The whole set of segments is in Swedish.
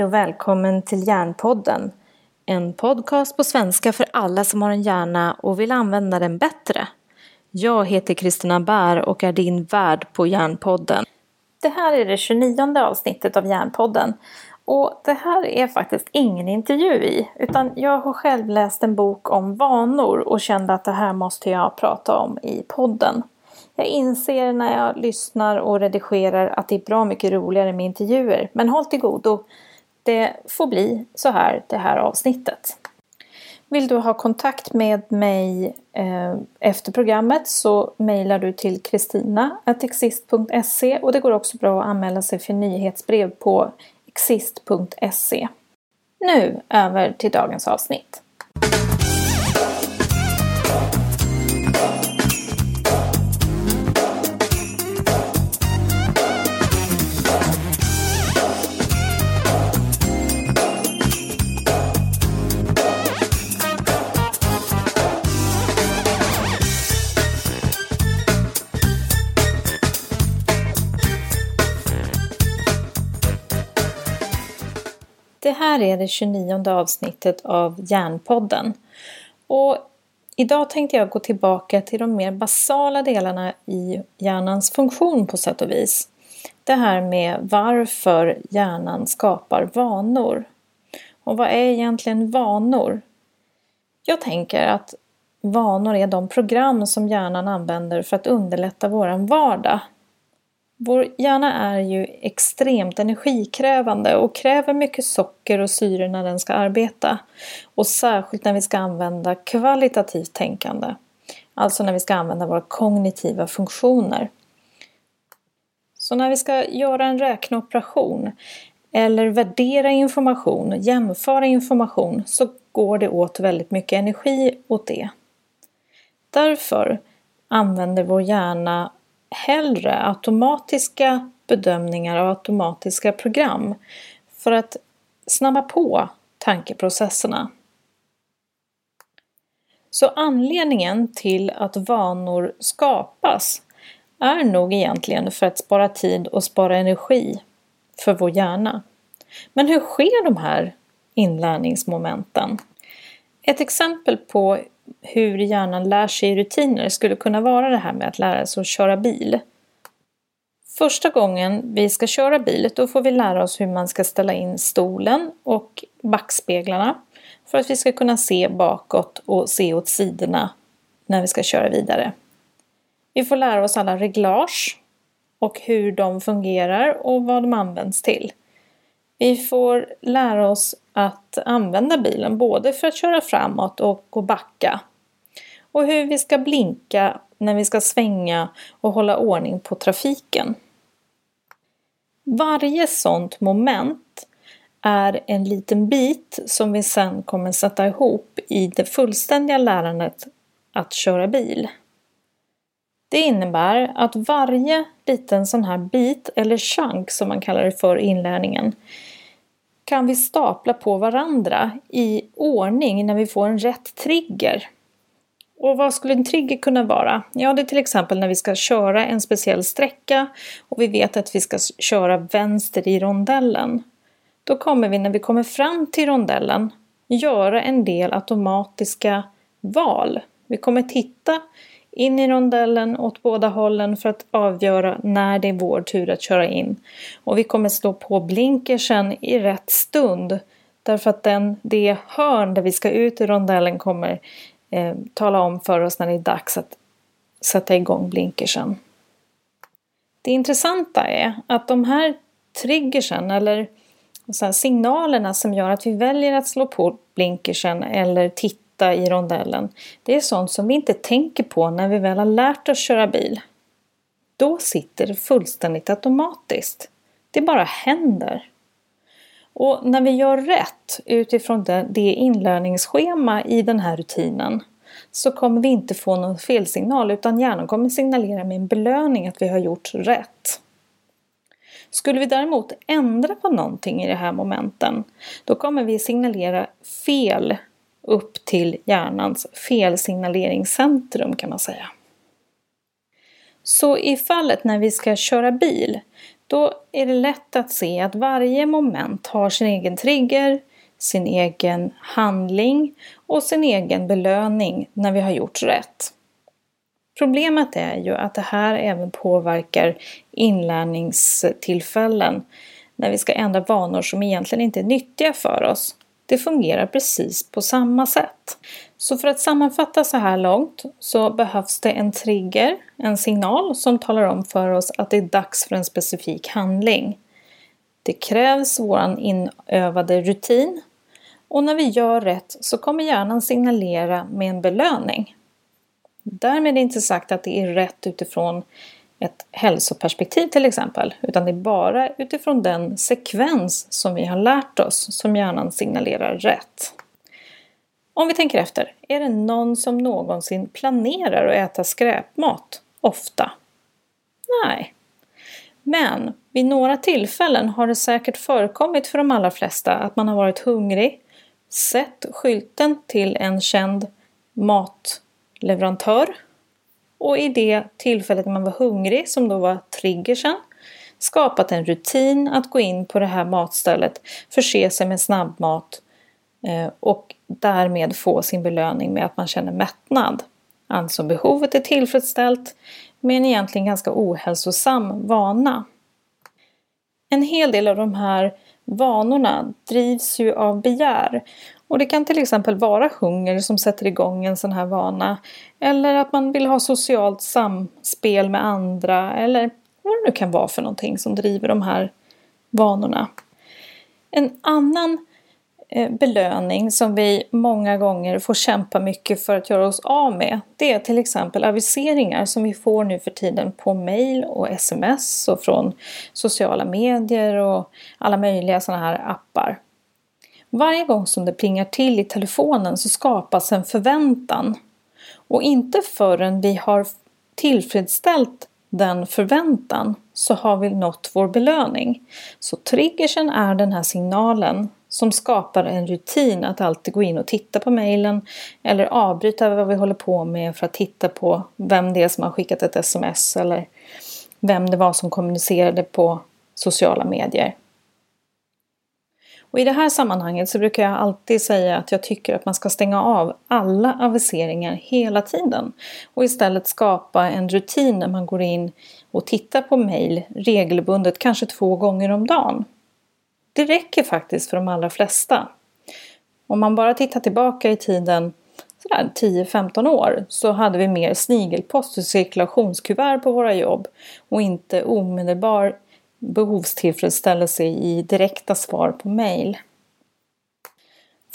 Hej och välkommen till Hjärnpodden. En podcast på svenska för alla som har en hjärna och vill använda den bättre. Jag heter Kristina Bär och är din värd på Hjärnpodden. Det här är det 29 avsnittet av Hjärnpodden. Och det här är faktiskt ingen intervju i, utan jag har själv läst en bok om vanor och kände att det här måste jag prata om i podden. Jag inser när jag lyssnar och redigerar att det är bra mycket roligare med intervjuer. Men håll till godo. Det får bli så här det här avsnittet. Vill du ha kontakt med mig eh, efter programmet så mejlar du till kristina.exist.se och det går också bra att anmäla sig för nyhetsbrev på exist.se. Nu över till dagens avsnitt. Det här är det 29 avsnittet av Hjärnpodden. Och idag tänkte jag gå tillbaka till de mer basala delarna i hjärnans funktion på sätt och vis. Det här med varför hjärnan skapar vanor. Och vad är egentligen vanor? Jag tänker att vanor är de program som hjärnan använder för att underlätta våran vardag. Vår hjärna är ju extremt energikrävande och kräver mycket socker och syre när den ska arbeta. Och särskilt när vi ska använda kvalitativt tänkande. Alltså när vi ska använda våra kognitiva funktioner. Så när vi ska göra en räkneoperation eller värdera information, jämföra information, så går det åt väldigt mycket energi åt det. Därför använder vår hjärna hellre automatiska bedömningar av automatiska program för att snabba på tankeprocesserna. Så anledningen till att vanor skapas är nog egentligen för att spara tid och spara energi för vår hjärna. Men hur sker de här inlärningsmomenten? Ett exempel på hur hjärnan lär sig rutiner skulle kunna vara det här med att lära sig att köra bil. Första gången vi ska köra bil då får vi lära oss hur man ska ställa in stolen och backspeglarna för att vi ska kunna se bakåt och se åt sidorna när vi ska köra vidare. Vi får lära oss alla reglage och hur de fungerar och vad de används till. Vi får lära oss att använda bilen både för att köra framåt och att backa. Och hur vi ska blinka när vi ska svänga och hålla ordning på trafiken. Varje sådant moment är en liten bit som vi sen kommer sätta ihop i det fullständiga lärandet att köra bil. Det innebär att varje liten sån här bit, eller chunk som man kallar det för i inlärningen, kan vi stapla på varandra i ordning när vi får en rätt trigger. Och vad skulle en trigger kunna vara? Ja, det är till exempel när vi ska köra en speciell sträcka och vi vet att vi ska köra vänster i rondellen. Då kommer vi när vi kommer fram till rondellen göra en del automatiska val. Vi kommer titta in i rondellen åt båda hållen för att avgöra när det är vår tur att köra in. Och vi kommer slå på blinkersen i rätt stund därför att den, det hörn där vi ska ut i rondellen kommer eh, tala om för oss när det är dags att sätta igång blinkersen. Det intressanta är att de här triggersen eller signalerna som gör att vi väljer att slå på blinkersen eller titta sitta i rondellen. Det är sånt som vi inte tänker på när vi väl har lärt oss köra bil. Då sitter det fullständigt automatiskt. Det bara händer. Och när vi gör rätt utifrån det inlärningsschema i den här rutinen så kommer vi inte få någon felsignal utan hjärnan kommer signalera med en belöning att vi har gjort rätt. Skulle vi däremot ändra på någonting i de här momenten då kommer vi signalera fel upp till hjärnans felsignaleringscentrum kan man säga. Så i fallet när vi ska köra bil, då är det lätt att se att varje moment har sin egen trigger, sin egen handling och sin egen belöning när vi har gjort rätt. Problemet är ju att det här även påverkar inlärningstillfällen när vi ska ändra vanor som egentligen inte är nyttiga för oss. Det fungerar precis på samma sätt. Så för att sammanfatta så här långt så behövs det en trigger, en signal som talar om för oss att det är dags för en specifik handling. Det krävs våran inövade rutin och när vi gör rätt så kommer hjärnan signalera med en belöning. Därmed är inte sagt att det är rätt utifrån ett hälsoperspektiv till exempel, utan det är bara utifrån den sekvens som vi har lärt oss som hjärnan signalerar rätt. Om vi tänker efter, är det någon som någonsin planerar att äta skräpmat ofta? Nej. Men vid några tillfällen har det säkert förekommit för de allra flesta att man har varit hungrig, sett skylten till en känd matleverantör och i det tillfället man var hungrig, som då var triggersen, skapat en rutin att gå in på det här matstället, förse sig med snabbmat eh, och därmed få sin belöning med att man känner mättnad. Alltså behovet är tillfredsställt med en egentligen ganska ohälsosam vana. En hel del av de här vanorna drivs ju av begär och det kan till exempel vara hunger som sätter igång en sån här vana. Eller att man vill ha socialt samspel med andra eller vad det nu kan vara för någonting som driver de här vanorna. En annan eh, belöning som vi många gånger får kämpa mycket för att göra oss av med. Det är till exempel aviseringar som vi får nu för tiden på mail och sms och från sociala medier och alla möjliga sådana här appar. Varje gång som det plingar till i telefonen så skapas en förväntan. Och inte förrän vi har tillfredsställt den förväntan så har vi nått vår belöning. Så triggersen är den här signalen som skapar en rutin att alltid gå in och titta på mejlen eller avbryta vad vi håller på med för att titta på vem det är som har skickat ett sms eller vem det var som kommunicerade på sociala medier. Och I det här sammanhanget så brukar jag alltid säga att jag tycker att man ska stänga av alla aviseringar hela tiden och istället skapa en rutin när man går in och tittar på mejl regelbundet, kanske två gånger om dagen. Det räcker faktiskt för de allra flesta. Om man bara tittar tillbaka i tiden 10-15 år så hade vi mer snigelpost och cirkulationskuvert på våra jobb och inte omedelbar behovstillfredsställelse i direkta svar på mejl.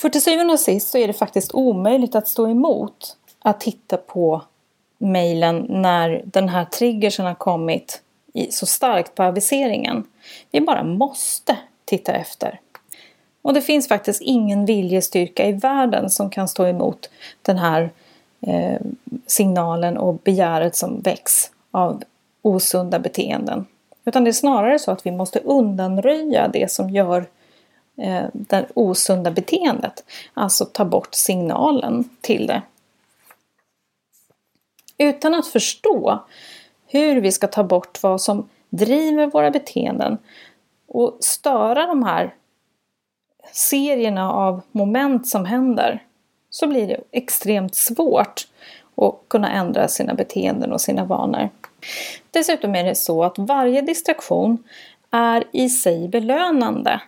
För till syvende och sist så är det faktiskt omöjligt att stå emot att titta på mejlen när den här triggersen har kommit så starkt på aviseringen. Vi bara måste titta efter. Och det finns faktiskt ingen viljestyrka i världen som kan stå emot den här eh, signalen och begäret som väcks av osunda beteenden. Utan det är snarare så att vi måste undanröja det som gör eh, det osunda beteendet. Alltså ta bort signalen till det. Utan att förstå hur vi ska ta bort vad som driver våra beteenden och störa de här serierna av moment som händer så blir det extremt svårt att kunna ändra sina beteenden och sina vanor. Dessutom är det så att varje distraktion är i sig belönande.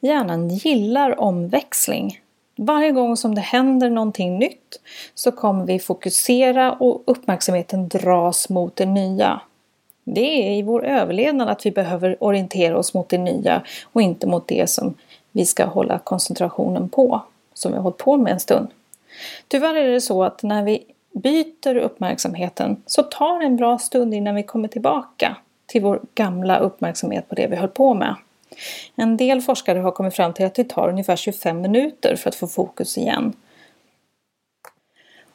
Hjärnan gillar omväxling. Varje gång som det händer någonting nytt så kommer vi fokusera och uppmärksamheten dras mot det nya. Det är i vår överlevnad att vi behöver orientera oss mot det nya och inte mot det som vi ska hålla koncentrationen på, som vi har hållit på med en stund. Tyvärr är det så att när vi byter uppmärksamheten så tar det en bra stund innan vi kommer tillbaka till vår gamla uppmärksamhet på det vi höll på med. En del forskare har kommit fram till att det tar ungefär 25 minuter för att få fokus igen.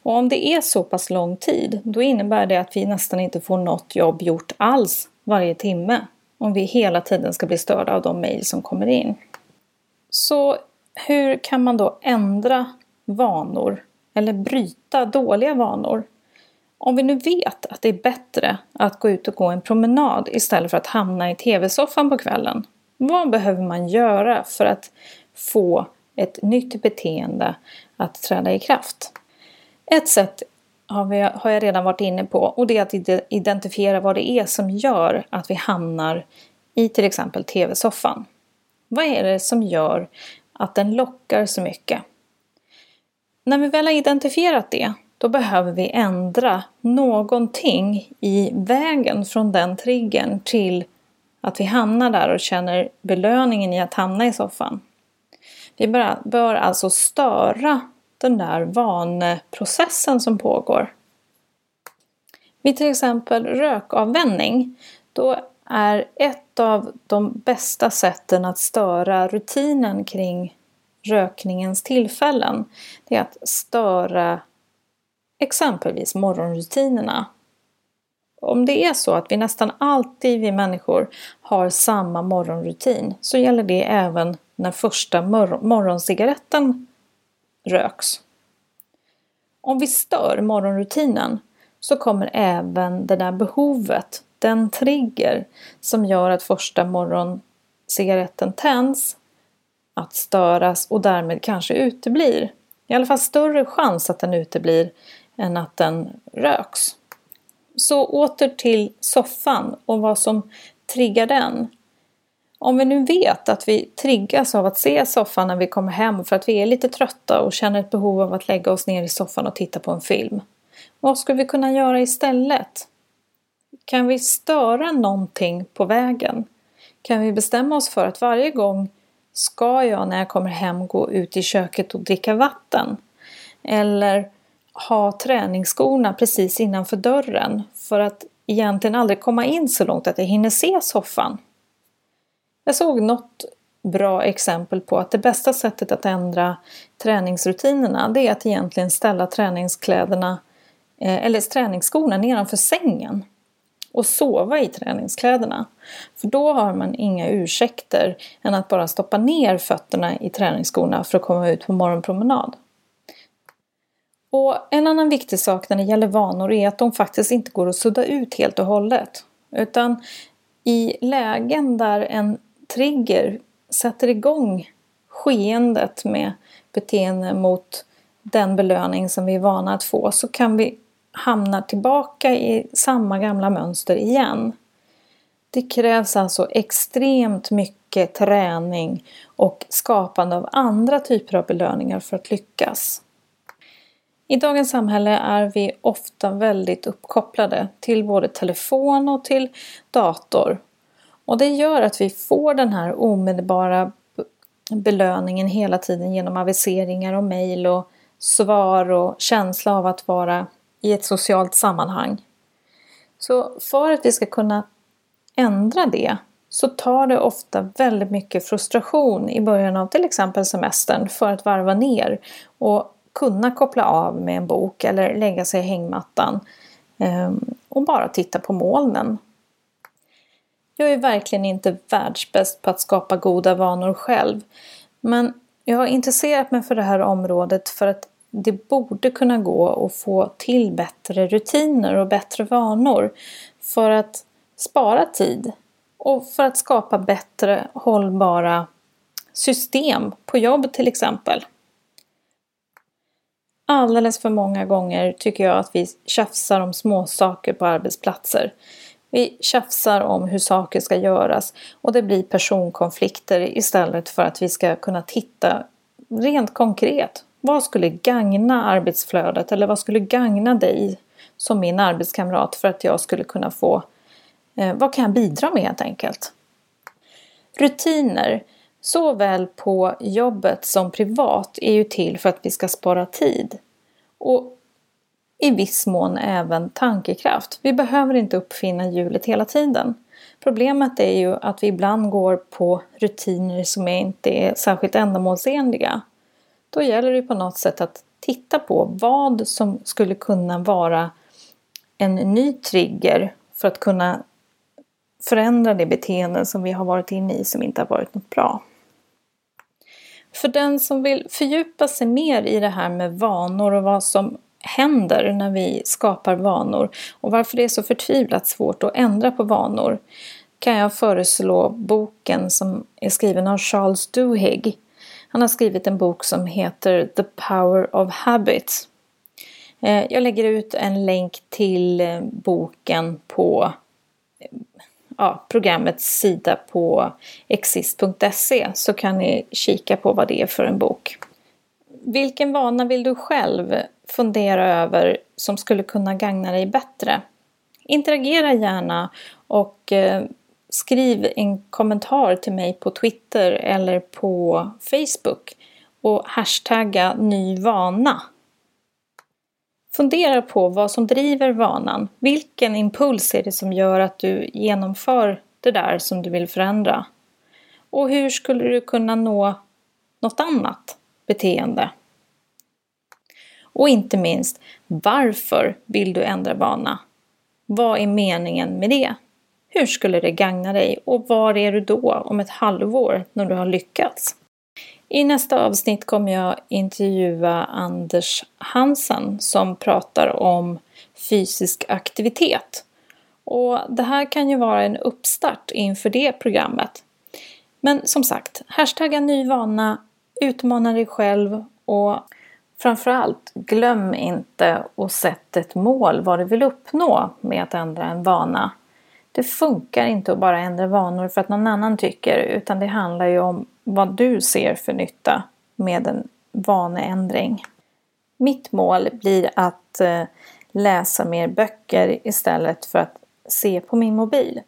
Och om det är så pass lång tid, då innebär det att vi nästan inte får något jobb gjort alls varje timme. Om vi hela tiden ska bli störda av de mejl som kommer in. Så hur kan man då ändra vanor eller bryta dåliga vanor. Om vi nu vet att det är bättre att gå ut och gå en promenad istället för att hamna i tv-soffan på kvällen. Vad behöver man göra för att få ett nytt beteende att träda i kraft? Ett sätt har, vi, har jag redan varit inne på och det är att identifiera vad det är som gör att vi hamnar i till exempel tv-soffan. Vad är det som gör att den lockar så mycket? När vi väl har identifierat det, då behöver vi ändra någonting i vägen från den triggern till att vi hamnar där och känner belöningen i att hamna i soffan. Vi bör alltså störa den där vaneprocessen som pågår. Vid till exempel rökavvänjning, då är ett av de bästa sätten att störa rutinen kring rökningens tillfällen, det är att störa exempelvis morgonrutinerna. Om det är så att vi nästan alltid, vi människor, har samma morgonrutin så gäller det även när första mor morgoncigaretten röks. Om vi stör morgonrutinen så kommer även det där behovet, den trigger som gör att första morgoncigaretten tänds, att störas och därmed kanske uteblir. I alla fall större chans att den uteblir än att den röks. Så åter till soffan och vad som triggar den. Om vi nu vet att vi triggas av att se soffan när vi kommer hem för att vi är lite trötta och känner ett behov av att lägga oss ner i soffan och titta på en film. Vad skulle vi kunna göra istället? Kan vi störa någonting på vägen? Kan vi bestämma oss för att varje gång ska jag när jag kommer hem gå ut i köket och dricka vatten? Eller ha träningsskorna precis innanför dörren för att egentligen aldrig komma in så långt att jag hinner se soffan? Jag såg något bra exempel på att det bästa sättet att ändra träningsrutinerna det är att egentligen ställa träningskläderna eh, eller träningsskorna nedanför sängen och sova i träningskläderna. För då har man inga ursäkter än att bara stoppa ner fötterna i träningsskorna för att komma ut på morgonpromenad. Och en annan viktig sak när det gäller vanor är att de faktiskt inte går att sudda ut helt och hållet. Utan i lägen där en trigger sätter igång skeendet med beteende mot den belöning som vi är vana att få så kan vi hamnar tillbaka i samma gamla mönster igen. Det krävs alltså extremt mycket träning och skapande av andra typer av belöningar för att lyckas. I dagens samhälle är vi ofta väldigt uppkopplade till både telefon och till dator och det gör att vi får den här omedelbara belöningen hela tiden genom aviseringar och mejl och svar och känsla av att vara i ett socialt sammanhang. Så för att vi ska kunna ändra det så tar det ofta väldigt mycket frustration i början av till exempel semestern för att varva ner och kunna koppla av med en bok eller lägga sig i hängmattan ehm, och bara titta på molnen jag är verkligen inte världsbäst på att skapa goda vanor själv. Men jag har intresserat mig för det här området för att det borde kunna gå att få till bättre rutiner och bättre vanor för att spara tid och för att skapa bättre hållbara system på jobb till exempel. Alldeles för många gånger tycker jag att vi tjafsar om småsaker på arbetsplatser. Vi tjafsar om hur saker ska göras och det blir personkonflikter istället för att vi ska kunna titta rent konkret. Vad skulle gagna arbetsflödet eller vad skulle gagna dig som min arbetskamrat för att jag skulle kunna få eh, vad kan jag bidra med helt enkelt? Rutiner, såväl på jobbet som privat, är ju till för att vi ska spara tid. Och i viss mån även tankekraft. Vi behöver inte uppfinna hjulet hela tiden. Problemet är ju att vi ibland går på rutiner som inte är särskilt ändamålsenliga. Då gäller det på något sätt att titta på vad som skulle kunna vara en ny trigger för att kunna förändra det beteende som vi har varit inne i som inte har varit något bra. För den som vill fördjupa sig mer i det här med vanor och vad som händer när vi skapar vanor och varför det är så förtvivlat svårt att ändra på vanor kan jag föreslå boken som är skriven av Charles Duhigg. Han har skrivit en bok som heter The Power of Habits. Eh, jag lägger ut en länk till eh, boken på eh, ja, programmets sida på exist.se så kan ni kika på vad det är för en bok. Vilken vana vill du själv fundera över som skulle kunna gagna dig bättre? Interagera gärna och skriv en kommentar till mig på Twitter eller på Facebook och hashtagga Nyvana. Fundera på vad som driver vanan. Vilken impuls är det som gör att du genomför det där som du vill förändra? Och hur skulle du kunna nå något annat beteende? Och inte minst, varför vill du ändra vana? Vad är meningen med det? Hur skulle det gagna dig och var är du då om ett halvår när du har lyckats? I nästa avsnitt kommer jag intervjua Anders Hansen som pratar om fysisk aktivitet. Och det här kan ju vara en uppstart inför det programmet. Men som sagt, hashtagga ny vana, utmana dig själv och framförallt glöm inte att sätta ett mål vad du vill uppnå med att ändra en vana. Det funkar inte att bara ändra vanor för att någon annan tycker utan det handlar ju om vad du ser för nytta med en vaneändring. Mitt mål blir att eh, läsa mer böcker istället för att se på min mobil.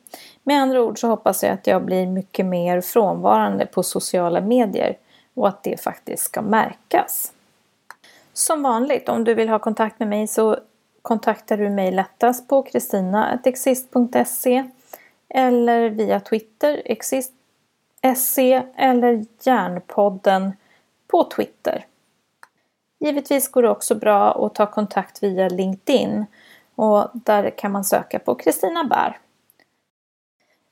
Med andra ord så hoppas jag att jag blir mycket mer frånvarande på sociala medier och att det faktiskt ska märkas. Som vanligt, om du vill ha kontakt med mig så kontaktar du mig lättast på kristina.exist.se eller via Twitter, exist.se eller Järnpodden på Twitter. Givetvis går det också bra att ta kontakt via LinkedIn och där kan man söka på Kristina Bär.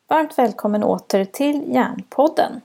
Varmt välkommen åter till Järnpodden!